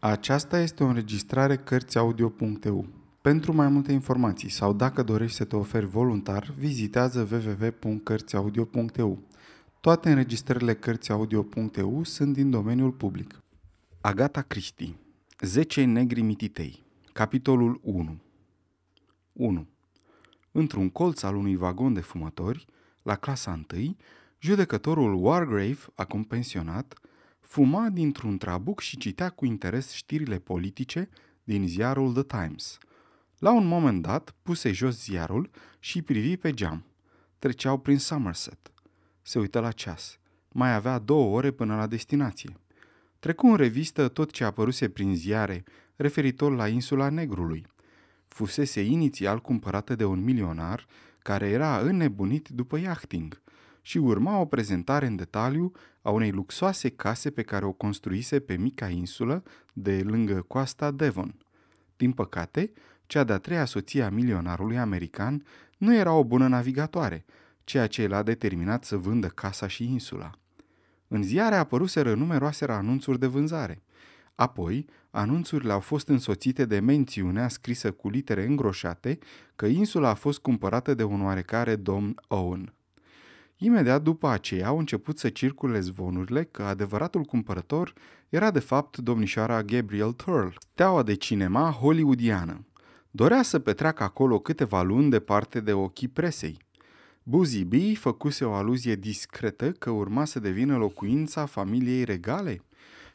Aceasta este o înregistrare Cărțiaudio.eu. Pentru mai multe informații sau dacă dorești să te oferi voluntar, vizitează www.cărțiaudio.eu. Toate înregistrările Cărțiaudio.eu sunt din domeniul public. Agata Cristi 10 negri mititei Capitolul 1 1. Într-un colț al unui vagon de fumători, la clasa 1, judecătorul Wargrave, acum pensionat, fuma dintr-un trabuc și citea cu interes știrile politice din ziarul The Times. La un moment dat, puse jos ziarul și privi pe geam. Treceau prin Somerset. Se uită la ceas. Mai avea două ore până la destinație. Trecu în revistă tot ce apăruse prin ziare referitor la insula Negrului. Fusese inițial cumpărată de un milionar care era înnebunit după yachting – și urma o prezentare în detaliu a unei luxoase case pe care o construise pe mica insulă de lângă coasta Devon. Din păcate, cea de-a treia soție a milionarului american nu era o bună navigatoare, ceea ce l-a determinat să vândă casa și insula. În ziare apăruseră numeroase anunțuri de vânzare. Apoi, anunțurile au fost însoțite de mențiunea scrisă cu litere îngroșate că insula a fost cumpărată de un oarecare domn Owen. Imediat după aceea au început să circule zvonurile că adevăratul cumpărător era de fapt domnișoara Gabriel Turl, steaua de cinema hollywoodiană. Dorea să petreacă acolo câteva luni departe de ochii presei. Buzzy B făcuse o aluzie discretă că urma să devină locuința familiei regale.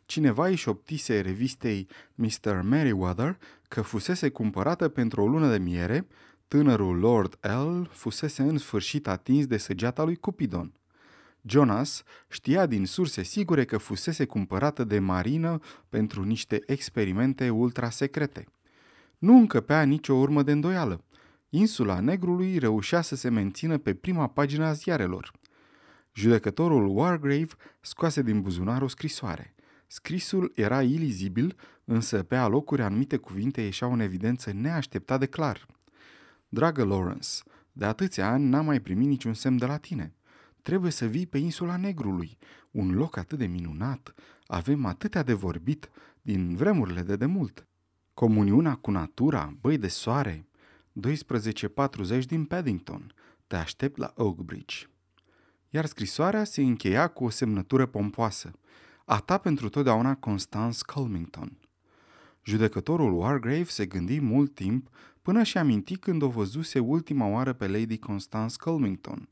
Cineva își șoptise revistei Mr. Merriweather că fusese cumpărată pentru o lună de miere Tânărul Lord L fusese în sfârșit atins de săgeata lui Cupidon. Jonas știa din surse sigure că fusese cumpărată de marină pentru niște experimente ultra-secrete. Nu încăpea nicio urmă de îndoială. Insula Negrului reușea să se mențină pe prima pagină a ziarelor. Judecătorul Wargrave scoase din buzunar o scrisoare. Scrisul era ilizibil, însă pe alocuri anumite cuvinte ieșeau în evidență neașteptat de clar – Dragă Lawrence, de atâția ani n-am mai primit niciun semn de la tine. Trebuie să vii pe insula Negrului, un loc atât de minunat. Avem atâtea de vorbit din vremurile de demult. Comuniunea cu natura, băi de soare, 12.40 din Paddington. Te aștept la Oakbridge. Iar scrisoarea se încheia cu o semnătură pompoasă. A ta pentru totdeauna Constance Culmington. Judecătorul Wargrave se gândi mult timp până și aminti când o văzuse ultima oară pe Lady Constance Culmington.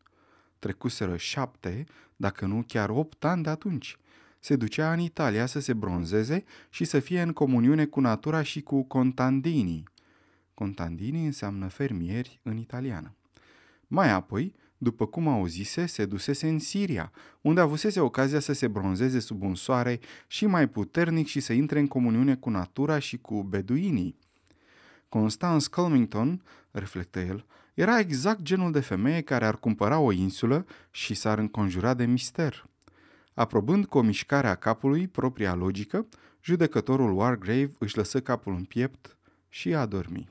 Trecuseră șapte, dacă nu chiar opt ani de atunci. Se ducea în Italia să se bronzeze și să fie în comuniune cu natura și cu contandini. Contandini înseamnă fermieri în italiană. Mai apoi, după cum auzise, se dusese în Siria, unde avusese ocazia să se bronzeze sub un soare și mai puternic și să intre în comuniune cu natura și cu beduinii. Constance Culmington, reflectă el, era exact genul de femeie care ar cumpăra o insulă și s-ar înconjura de mister. Aprobând cu o mișcare a capului propria logică, judecătorul Wargrave își lăsă capul în piept și a dormi.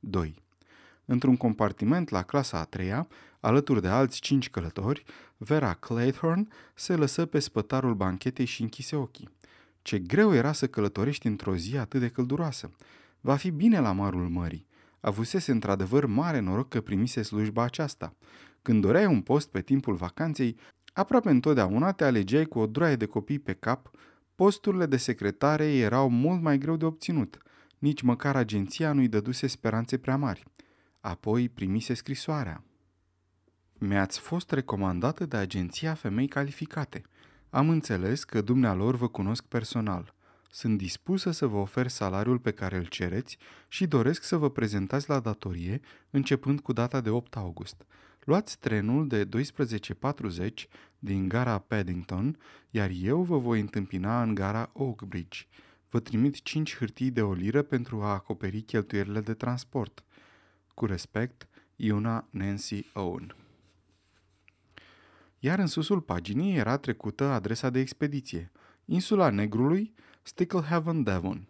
2. Într-un compartiment la clasa a treia, alături de alți cinci călători, Vera Claythorne se lăsă pe spătarul banchetei și închise ochii. Ce greu era să călătorești într-o zi atât de călduroasă. Va fi bine la marul mării. Avusese într-adevăr mare noroc că primise slujba aceasta. Când doreai un post pe timpul vacanței, aproape întotdeauna te alegeai cu o droaie de copii pe cap, posturile de secretare erau mult mai greu de obținut. Nici măcar agenția nu-i dăduse speranțe prea mari. Apoi primise scrisoarea. Mi-ați fost recomandată de agenția femei calificate. Am înțeles că dumnealor vă cunosc personal. Sunt dispusă să vă ofer salariul pe care îl cereți și doresc să vă prezentați la datorie începând cu data de 8 august. Luați trenul de 12.40 din gara Paddington, iar eu vă voi întâmpina în gara Oakbridge. Vă trimit 5 hârtii de o liră pentru a acoperi cheltuielile de transport. Cu respect, Iuna Nancy Owen. Iar în susul paginii era trecută adresa de expediție. Insula Negrului, Sticklehaven, Devon.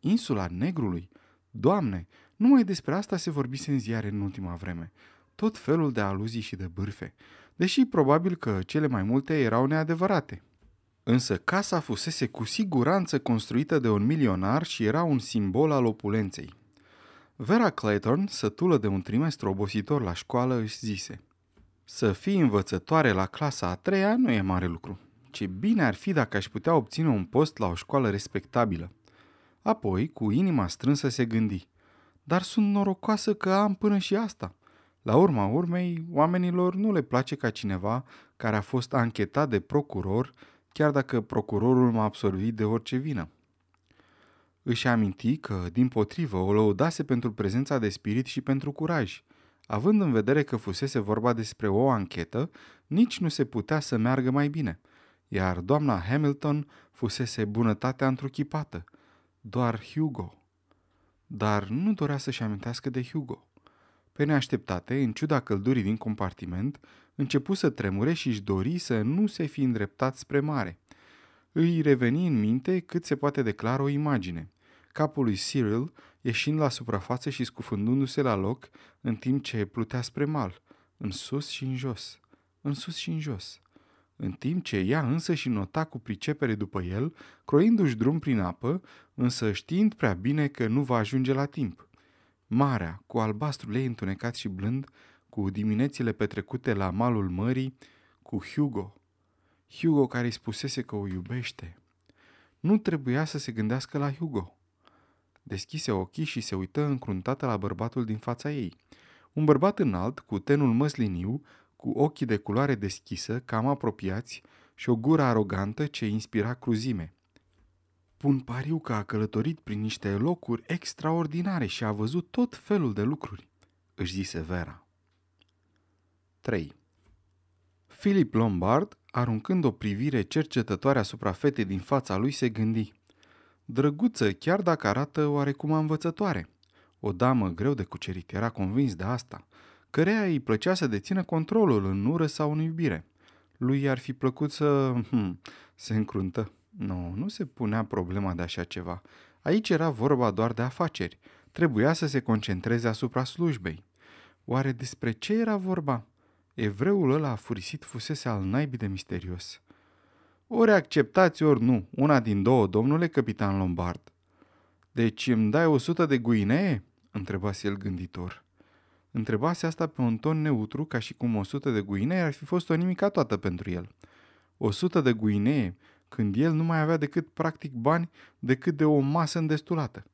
Insula Negrului? Doamne, numai despre asta se vorbise în ziare în ultima vreme. Tot felul de aluzii și de bârfe, deși probabil că cele mai multe erau neadevărate. Însă casa fusese cu siguranță construită de un milionar și era un simbol al opulenței. Vera Clayton, sătulă de un trimestru obositor la școală, își zise Să fii învățătoare la clasa a treia nu e mare lucru. Ce bine ar fi dacă aș putea obține un post la o școală respectabilă. Apoi, cu inima strânsă, se gândi Dar sunt norocoasă că am până și asta. La urma urmei, oamenilor nu le place ca cineva care a fost anchetat de procuror, chiar dacă procurorul m-a absolvit de orice vină. Își aminti că, din potrivă, o lăudase pentru prezența de spirit și pentru curaj. Având în vedere că fusese vorba despre o anchetă, nici nu se putea să meargă mai bine. Iar doamna Hamilton fusese bunătatea întruchipată. Doar Hugo. Dar nu dorea să-și amintească de Hugo. Pe neașteptate, în ciuda căldurii din compartiment, începu să tremure și își dori să nu se fi îndreptat spre mare. Îi reveni în minte cât se poate declara o imagine. Capul lui Cyril ieșind la suprafață și scufundându-se la loc, în timp ce plutea spre mal, în sus și în jos, în sus și în jos. În timp ce ea însă și nota cu pricepere după el, croindu-și drum prin apă, însă știind prea bine că nu va ajunge la timp. Marea, cu albastrul ei întunecat și blând, cu diminețile petrecute la malul mării, cu Hugo. Hugo care îi spusese că o iubește. Nu trebuia să se gândească la Hugo. Deschise ochii și se uită încruntată la bărbatul din fața ei. Un bărbat înalt, cu tenul măsliniu, cu ochii de culoare deschisă, cam apropiați, și o gură arogantă ce inspira cruzime. Pun pariu că a călătorit prin niște locuri extraordinare și a văzut tot felul de lucruri, își zise Vera. 3. Philip Lombard, aruncând o privire cercetătoare asupra fetei din fața lui, se gândi. Drăguță, chiar dacă arată oarecum învățătoare. O damă greu de cucerit, era convins de asta, căreia îi plăcea să dețină controlul în ură sau în iubire. Lui ar fi plăcut să... Hmm, se încruntă. Nu, nu se punea problema de așa ceva. Aici era vorba doar de afaceri. Trebuia să se concentreze asupra slujbei. Oare despre ce era vorba? Evreul ăla furisit fusese al naibii de misterios. Ori acceptați, ori nu, una din două, domnule capitan Lombard. Deci îmi dai o sută de guinee? întrebase el gânditor. Întrebase asta pe un ton neutru, ca și cum o sută de guinee ar fi fost o nimica toată pentru el. O sută de guinee, când el nu mai avea decât practic bani decât de o masă îndestulată.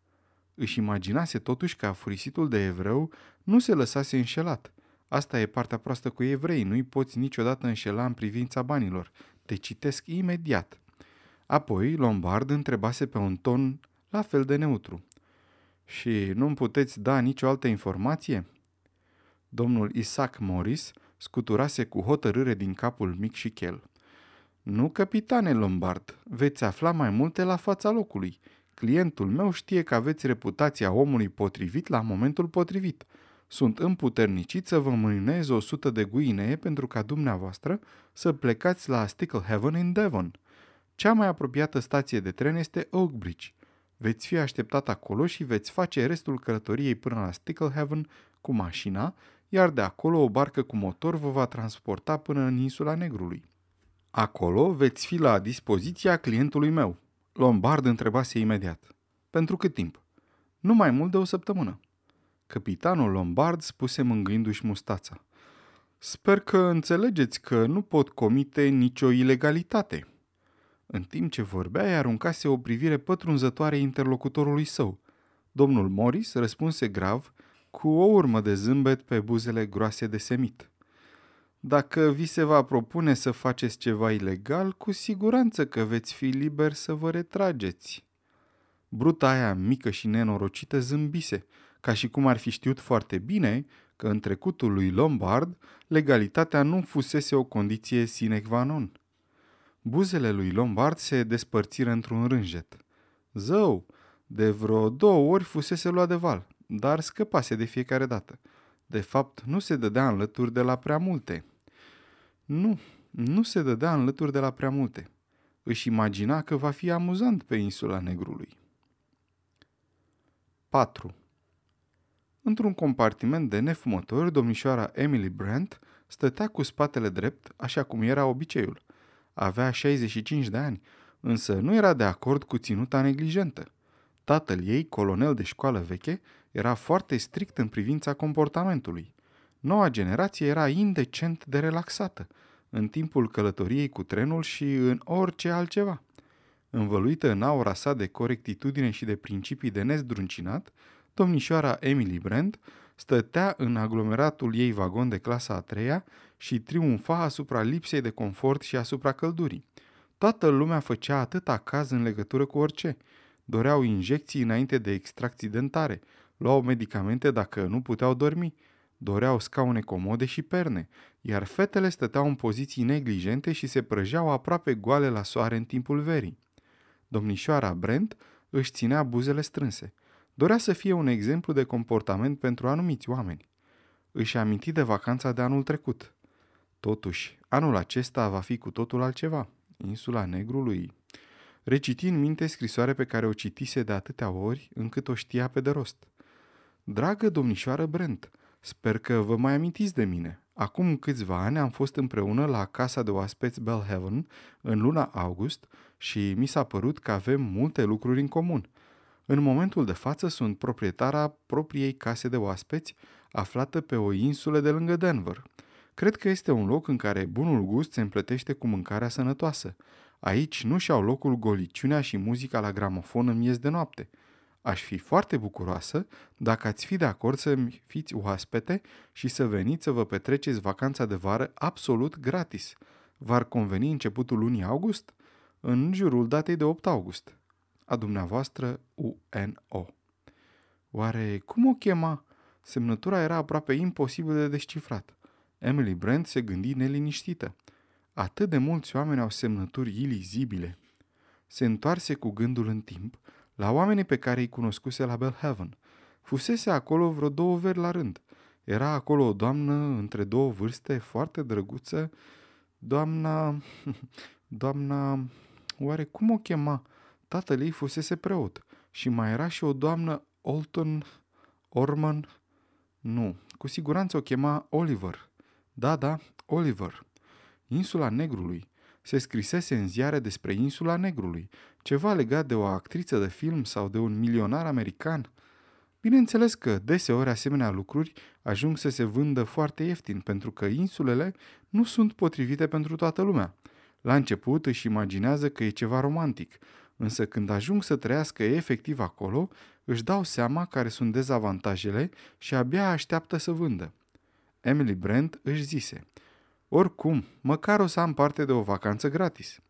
Își imaginase totuși că afurisitul de evreu nu se lăsase înșelat. Asta e partea proastă cu evrei, nu-i poți niciodată înșela în privința banilor. Te citesc imediat. Apoi, Lombard întrebase pe un ton la fel de neutru. Și nu-mi puteți da nicio altă informație? Domnul Isaac Morris scuturase cu hotărâre din capul mic și chel. Nu, capitane Lombard, veți afla mai multe la fața locului. Clientul meu știe că aveți reputația omului potrivit la momentul potrivit. Sunt împuternicit să vă mâinez o sută de guinee pentru ca dumneavoastră să plecați la Sticklehaven în Devon. Cea mai apropiată stație de tren este Oakbridge. Veți fi așteptat acolo și veți face restul călătoriei până la Sticklehaven cu mașina, iar de acolo o barcă cu motor vă va transporta până în insula Negrului. Acolo veți fi la dispoziția clientului meu. Lombard întrebase imediat. Pentru cât timp? Nu mai mult de o săptămână. Capitanul Lombard spuse mângâindu-și mustața. Sper că înțelegeți că nu pot comite nicio ilegalitate. În timp ce vorbea, îi aruncase o privire pătrunzătoare interlocutorului său. Domnul Morris răspunse grav, cu o urmă de zâmbet pe buzele groase de semit. Dacă vi se va propune să faceți ceva ilegal, cu siguranță că veți fi liber să vă retrageți. Bruta aia mică și nenorocită zâmbise, ca și cum ar fi știut foarte bine că în trecutul lui Lombard legalitatea nu fusese o condiție sine qua non. Buzele lui Lombard se despărțiră într-un rânjet. Zău, de vreo două ori fusese luat de val, dar scăpase de fiecare dată. De fapt, nu se dădea înlături de la prea multe. Nu, nu se dădea înlături de la prea multe. Își imagina că va fi amuzant pe insula Negrului. 4. Într-un compartiment de nefumători, domnișoara Emily Brent stătea cu spatele drept, așa cum era obiceiul. Avea 65 de ani, însă nu era de acord cu ținuta neglijentă. Tatăl ei, colonel de școală veche, era foarte strict în privința comportamentului. Noua generație era indecent de relaxată, în timpul călătoriei cu trenul și în orice altceva. Învăluită în aura sa de corectitudine și de principii de nezdruncinat, domnișoara Emily Brand stătea în aglomeratul ei vagon de clasa a treia și triumfa asupra lipsei de confort și asupra căldurii. Toată lumea făcea atâta caz în legătură cu orice. Doreau injecții înainte de extracții dentare, luau medicamente dacă nu puteau dormi, doreau scaune comode și perne, iar fetele stăteau în poziții neglijente și se prăjeau aproape goale la soare în timpul verii. Domnișoara Brent își ținea buzele strânse. Dorea să fie un exemplu de comportament pentru anumiți oameni. Își aminti de vacanța de anul trecut. Totuși, anul acesta va fi cu totul altceva. Insula Negrului. Reciti în minte scrisoare pe care o citise de atâtea ori încât o știa pe de rost. Dragă domnișoară Brent, sper că vă mai amintiți de mine. Acum câțiva ani am fost împreună la casa de oaspeți Bellhaven în luna august și mi s-a părut că avem multe lucruri în comun. În momentul de față sunt proprietara propriei case de oaspeți aflată pe o insulă de lângă Denver. Cred că este un loc în care bunul gust se împletește cu mâncarea sănătoasă. Aici nu și-au locul goliciunea și muzica la gramofon în miez de noapte. Aș fi foarte bucuroasă dacă ați fi de acord să fiți oaspete și să veniți să vă petreceți vacanța de vară absolut gratis. V-ar conveni începutul lunii august? În jurul datei de 8 august. A dumneavoastră UNO. Oare cum o chema? Semnătura era aproape imposibil de descifrat. Emily Brent se gândi neliniștită. Atât de mulți oameni au semnături ilizibile. Se întoarse cu gândul în timp la oamenii pe care îi cunoscuse la Belhaven. Fusese acolo vreo două veri la rând. Era acolo o doamnă între două vârste, foarte drăguță, doamna... doamna... Oare cum o chema? Tatăl ei fusese preot și mai era și o doamnă Olton Orman. Nu, cu siguranță o chema Oliver. Da, da, Oliver. Insula Negrului. Se scrisese în ziare despre insula Negrului, ceva legat de o actriță de film sau de un milionar american. Bineînțeles că deseori asemenea lucruri ajung să se vândă foarte ieftin, pentru că insulele nu sunt potrivite pentru toată lumea. La început își imaginează că e ceva romantic, însă când ajung să trăiască efectiv acolo, își dau seama care sunt dezavantajele și abia așteaptă să vândă. Emily Brent își zise, oricum, măcar o să am parte de o vacanță gratis.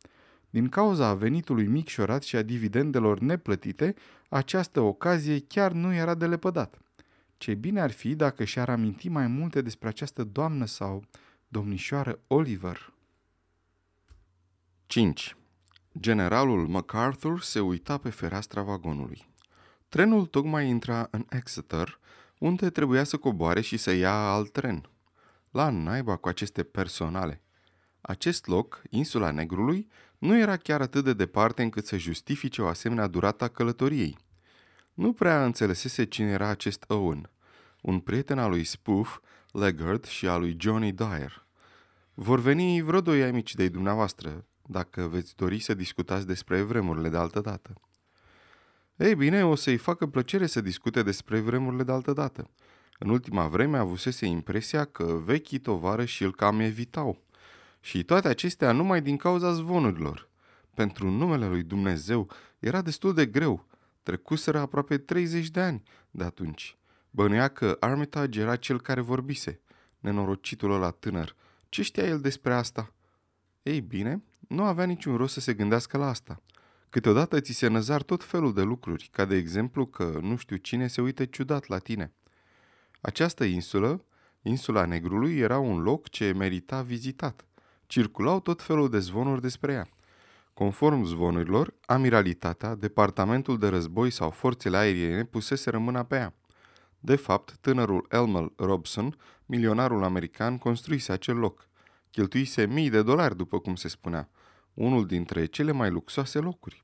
Din cauza venitului micșorat și a dividendelor neplătite, această ocazie chiar nu era de lepădat. Ce bine ar fi dacă și-ar aminti mai multe despre această doamnă sau domnișoară Oliver. 5. Generalul MacArthur se uita pe fereastra vagonului. Trenul tocmai intra în Exeter, unde trebuia să coboare și să ia alt tren. La naiba cu aceste personale. Acest loc, insula Negrului, nu era chiar atât de departe încât să justifice o asemenea durată a călătoriei. Nu prea înțelesese cine era acest Owen, un prieten al lui Spoof, Leggard și al lui Johnny Dyer. Vor veni vreo doi amici de dumneavoastră, dacă veți dori să discutați despre vremurile de altă dată. Ei bine, o să-i facă plăcere să discute despre vremurile de altă dată. În ultima vreme avusese impresia că vechii și îl cam evitau. Și toate acestea numai din cauza zvonurilor. Pentru numele lui Dumnezeu era destul de greu. Trecuseră aproape 30 de ani de atunci. Bănuia că Armitage era cel care vorbise. Nenorocitul ăla tânăr. Ce știa el despre asta? Ei bine, nu avea niciun rost să se gândească la asta. Câteodată ți se năzar tot felul de lucruri, ca de exemplu că nu știu cine se uită ciudat la tine. Această insulă, insula Negrului, era un loc ce merita vizitat. Circulau tot felul de zvonuri despre ea. Conform zvonurilor, amiralitatea, departamentul de război sau forțele aeriene pusese rămâna pe ea. De fapt, tânărul Elmer Robson, milionarul american, construise acel loc. Cheltuise mii de dolari, după cum se spunea, unul dintre cele mai luxoase locuri.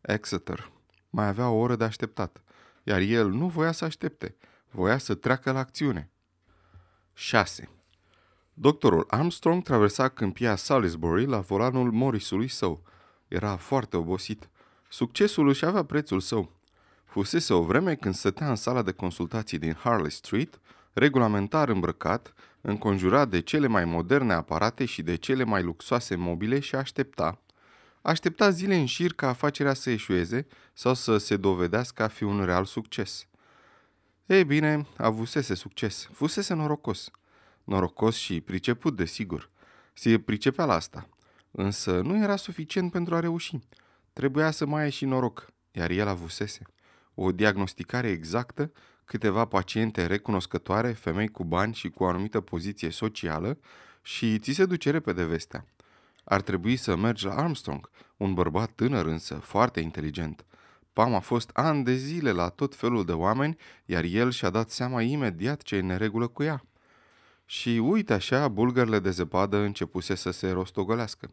Exeter. Mai avea o oră de așteptat, iar el nu voia să aștepte, voia să treacă la acțiune. 6. Doctorul Armstrong traversa câmpia Salisbury la volanul Morrisului său. Era foarte obosit. Succesul își avea prețul său. Fusese o vreme când stătea în sala de consultații din Harley Street, regulamentar îmbrăcat, înconjurat de cele mai moderne aparate și de cele mai luxoase mobile și aștepta. Aștepta zile în șir ca afacerea să eșueze sau să se dovedească a fi un real succes. Ei bine, avusese succes, fusese norocos. Norocos și priceput, desigur. Se pricepea la asta. Însă nu era suficient pentru a reuși. Trebuia să mai ai și noroc, iar el avusese. O diagnosticare exactă, câteva paciente recunoscătoare, femei cu bani și cu o anumită poziție socială și ți se duce repede vestea. Ar trebui să mergi la Armstrong, un bărbat tânăr însă, foarte inteligent. Pam a fost ani de zile la tot felul de oameni, iar el și-a dat seama imediat ce e neregulă cu ea. Și uite așa, bulgările de zăpadă începuse să se rostogolească.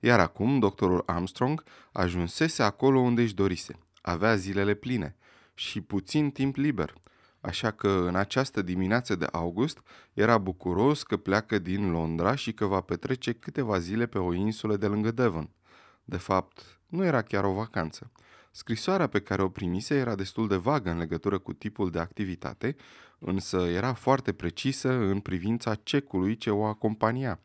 Iar acum, doctorul Armstrong ajunsese acolo unde își dorise. Avea zilele pline și puțin timp liber. Așa că în această dimineață de august era bucuros că pleacă din Londra și că va petrece câteva zile pe o insulă de lângă Devon. De fapt, nu era chiar o vacanță. Scrisoarea pe care o primise era destul de vagă în legătură cu tipul de activitate, însă era foarte precisă în privința cecului ce o acompania.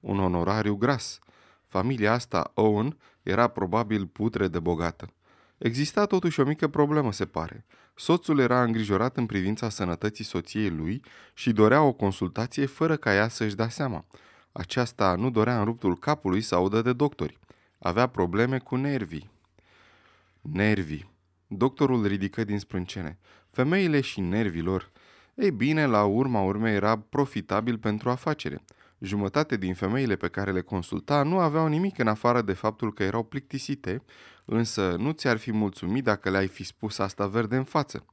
Un onorariu gras. Familia asta, Owen, era probabil putre de bogată. Exista totuși o mică problemă, se pare. Soțul era îngrijorat în privința sănătății soției lui și dorea o consultație fără ca ea să-și dea seama. Aceasta nu dorea în ruptul capului să audă de doctori. Avea probleme cu nervii. Nervii. Doctorul ridică din sprâncene. Femeile și nervilor. Ei bine, la urma urmei era profitabil pentru afacere. Jumătate din femeile pe care le consulta nu aveau nimic în afară de faptul că erau plictisite, însă nu ți-ar fi mulțumit dacă le-ai fi spus asta verde în față.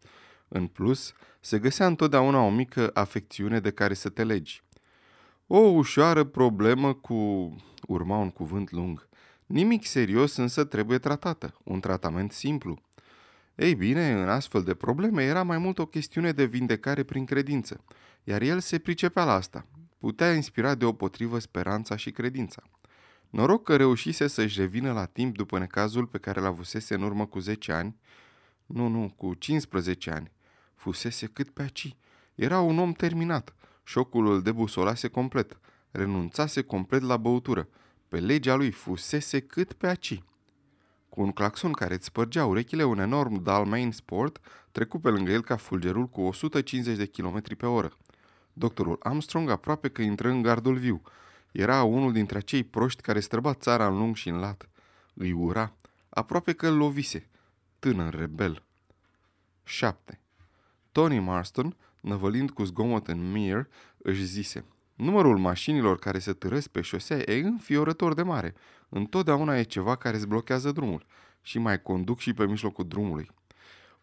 În plus, se găsea întotdeauna o mică afecțiune de care să te legi. O ușoară problemă cu... urma un cuvânt lung. Nimic serios însă trebuie tratată, un tratament simplu. Ei bine, în astfel de probleme era mai mult o chestiune de vindecare prin credință, iar el se pricepea la asta. Putea inspira deopotrivă speranța și credința. Noroc că reușise să-și revină la timp după necazul pe care l avusese în urmă cu 10 ani, nu, nu, cu 15 ani. Fusese cât pe aci. Era un om terminat. Șocul îl debusolase complet. Renunțase complet la băutură. Pe legea lui fusese cât pe aci. Cu un claxon care îți spărgea urechile, un enorm Dalmain Sport trecu pe lângă el ca fulgerul cu 150 de km pe oră. Doctorul Armstrong aproape că intră în gardul viu. Era unul dintre acei proști care străba țara în lung și în lat. Îi ura. Aproape că îl lovise. Tânăr rebel. 7. Tony Marston, năvălind cu zgomot în Mir, își zise Numărul mașinilor care se târăsc pe șosea e înfiorător de mare. Întotdeauna e ceva care îți blochează drumul și mai conduc și pe mijlocul drumului.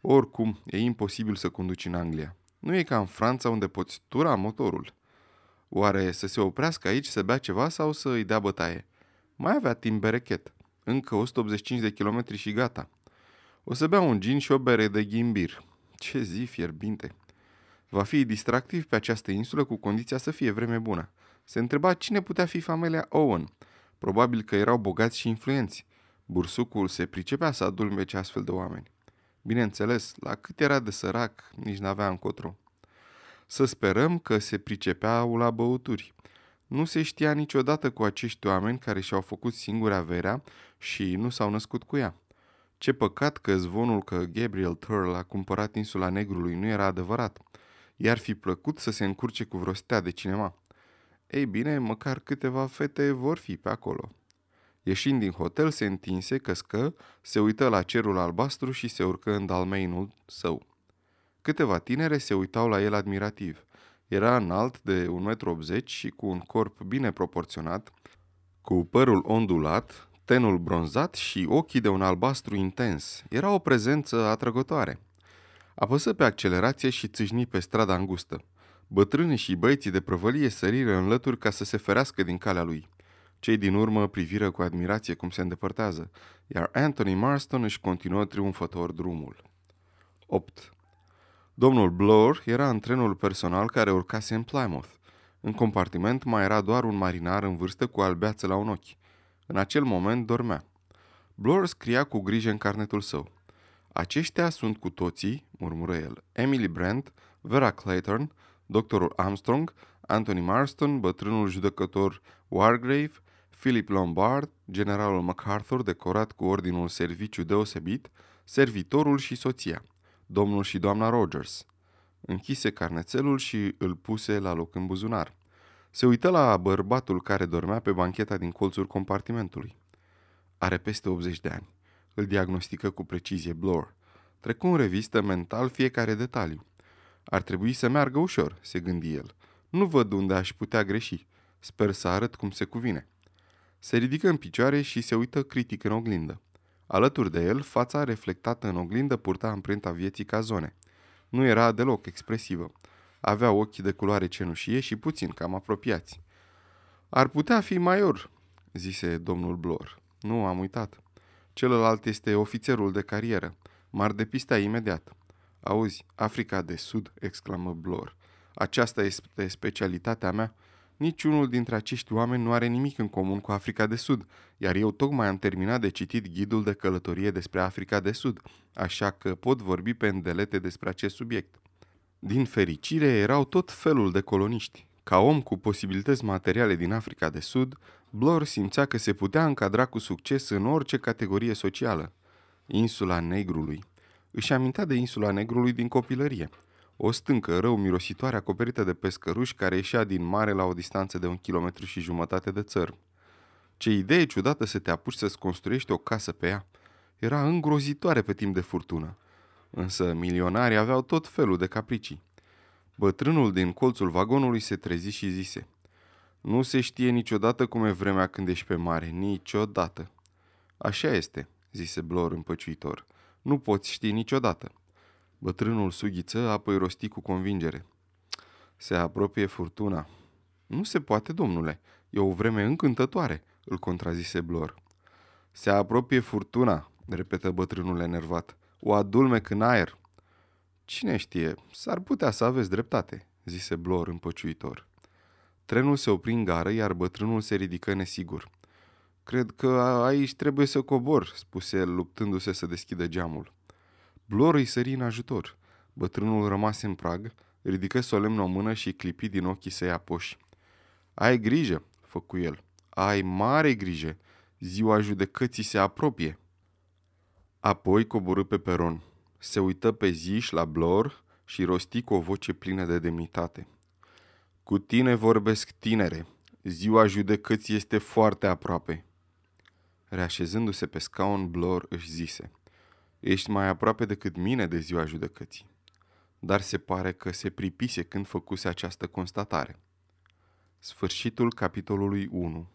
Oricum, e imposibil să conduci în Anglia. Nu e ca în Franța unde poți tura motorul. Oare să se oprească aici să bea ceva sau să îi dea bătaie? Mai avea timp berechet. Încă 185 de kilometri și gata. O să bea un gin și o bere de ghimbir. Ce zi fierbinte! Va fi distractiv pe această insulă cu condiția să fie vreme bună. Se întreba cine putea fi familia Owen. Probabil că erau bogați și influenți. Bursucul se pricepea să adulmece astfel de oameni. Bineînțeles, la cât era de sărac, nici n-avea încotro. Să sperăm că se pricepeau la băuturi. Nu se știa niciodată cu acești oameni care și-au făcut singuri averea și nu s-au născut cu ea. Ce păcat că zvonul că Gabriel Turl a cumpărat insula Negrului nu era adevărat. I-ar fi plăcut să se încurce cu vreo stea de cinema. Ei bine, măcar câteva fete vor fi pe acolo. Ieșind din hotel, se întinse, căscă, se uită la cerul albastru și se urcă în dalmeinul său. Câteva tinere se uitau la el admirativ. Era înalt de 1,80 m și cu un corp bine proporționat, cu părul ondulat, tenul bronzat și ochii de un albastru intens. Era o prezență atrăgătoare. Apăsă pe accelerație și țâșni pe strada îngustă. Bătrânii și băieții de prăvălie săriră în lături ca să se ferească din calea lui. Cei din urmă priviră cu admirație cum se îndepărtează, iar Anthony Marston își continuă triumfător drumul. 8. Domnul Bloor era în trenul personal care urcase în Plymouth. În compartiment mai era doar un marinar în vârstă cu albeață la un ochi. În acel moment dormea. Blor scria cu grijă în carnetul său. Aceștia sunt cu toții, murmură el, Emily Brent, Vera Clayton, doctorul Armstrong, Anthony Marston, bătrânul judecător Wargrave, Philip Lombard, generalul MacArthur decorat cu ordinul serviciu deosebit, servitorul și soția, domnul și doamna Rogers. Închise carnețelul și îl puse la loc în buzunar. Se uită la bărbatul care dormea pe bancheta din colțul compartimentului. Are peste 80 de ani. Îl diagnostică cu precizie Blor. Trecu în revistă mental fiecare detaliu. Ar trebui să meargă ușor, se gândi el. Nu văd unde aș putea greși. Sper să arăt cum se cuvine. Se ridică în picioare și se uită critic în oglindă. Alături de el, fața reflectată în oglindă purta amprenta vieții ca zone. Nu era deloc expresivă. Avea ochii de culoare cenușie și puțin cam apropiați. Ar putea fi maior, zise domnul Blor. Nu, am uitat. Celălalt este ofițerul de carieră. M-ar depista imediat. Auzi, Africa de Sud, exclamă Blor. Aceasta este specialitatea mea. Niciunul dintre acești oameni nu are nimic în comun cu Africa de Sud, iar eu tocmai am terminat de citit ghidul de călătorie despre Africa de Sud, așa că pot vorbi pe îndelete despre acest subiect. Din fericire, erau tot felul de coloniști. Ca om cu posibilități materiale din Africa de Sud, Blor simțea că se putea încadra cu succes în orice categorie socială. Insula Negrului. Își amintea de insula Negrului din copilărie. O stâncă rău mirositoare acoperită de pescăruși care ieșea din mare la o distanță de un kilometru și jumătate de țăr. Ce idee ciudată să te apuci să-ți construiești o casă pe ea. Era îngrozitoare pe timp de furtună. Însă milionarii aveau tot felul de capricii. Bătrânul din colțul vagonului se trezi și zise Nu se știe niciodată cum e vremea când ești pe mare, niciodată. Așa este, zise Blor împăciuitor. Nu poți ști niciodată. Bătrânul sughiță, apoi rosti cu convingere. Se apropie furtuna. Nu se poate, domnule. E o vreme încântătoare, îl contrazise Blor. Se apropie furtuna, repetă bătrânul enervat. O adulmec în aer. Cine știe, s-ar putea să aveți dreptate, zise Blor împăciuitor. Trenul se opri în gară, iar bătrânul se ridică nesigur. Cred că aici trebuie să cobor, spuse el, luptându-se să deschidă geamul. Blor îi sări în ajutor. Bătrânul rămase în prag, ridică solemn o mână și clipi din ochii săi apoși. Ai grijă, făcu el. Ai mare grijă. Ziua judecății se apropie. Apoi coborâ pe peron. Se uită pe Ziș la Blor și rosti cu o voce plină de demnitate. Cu tine vorbesc tinere. Ziua judecății este foarte aproape. Reașezându-se pe scaun, Blor își zise – Ești mai aproape decât mine de ziua judecății. Dar se pare că se pripise când făcuse această constatare. Sfârșitul capitolului 1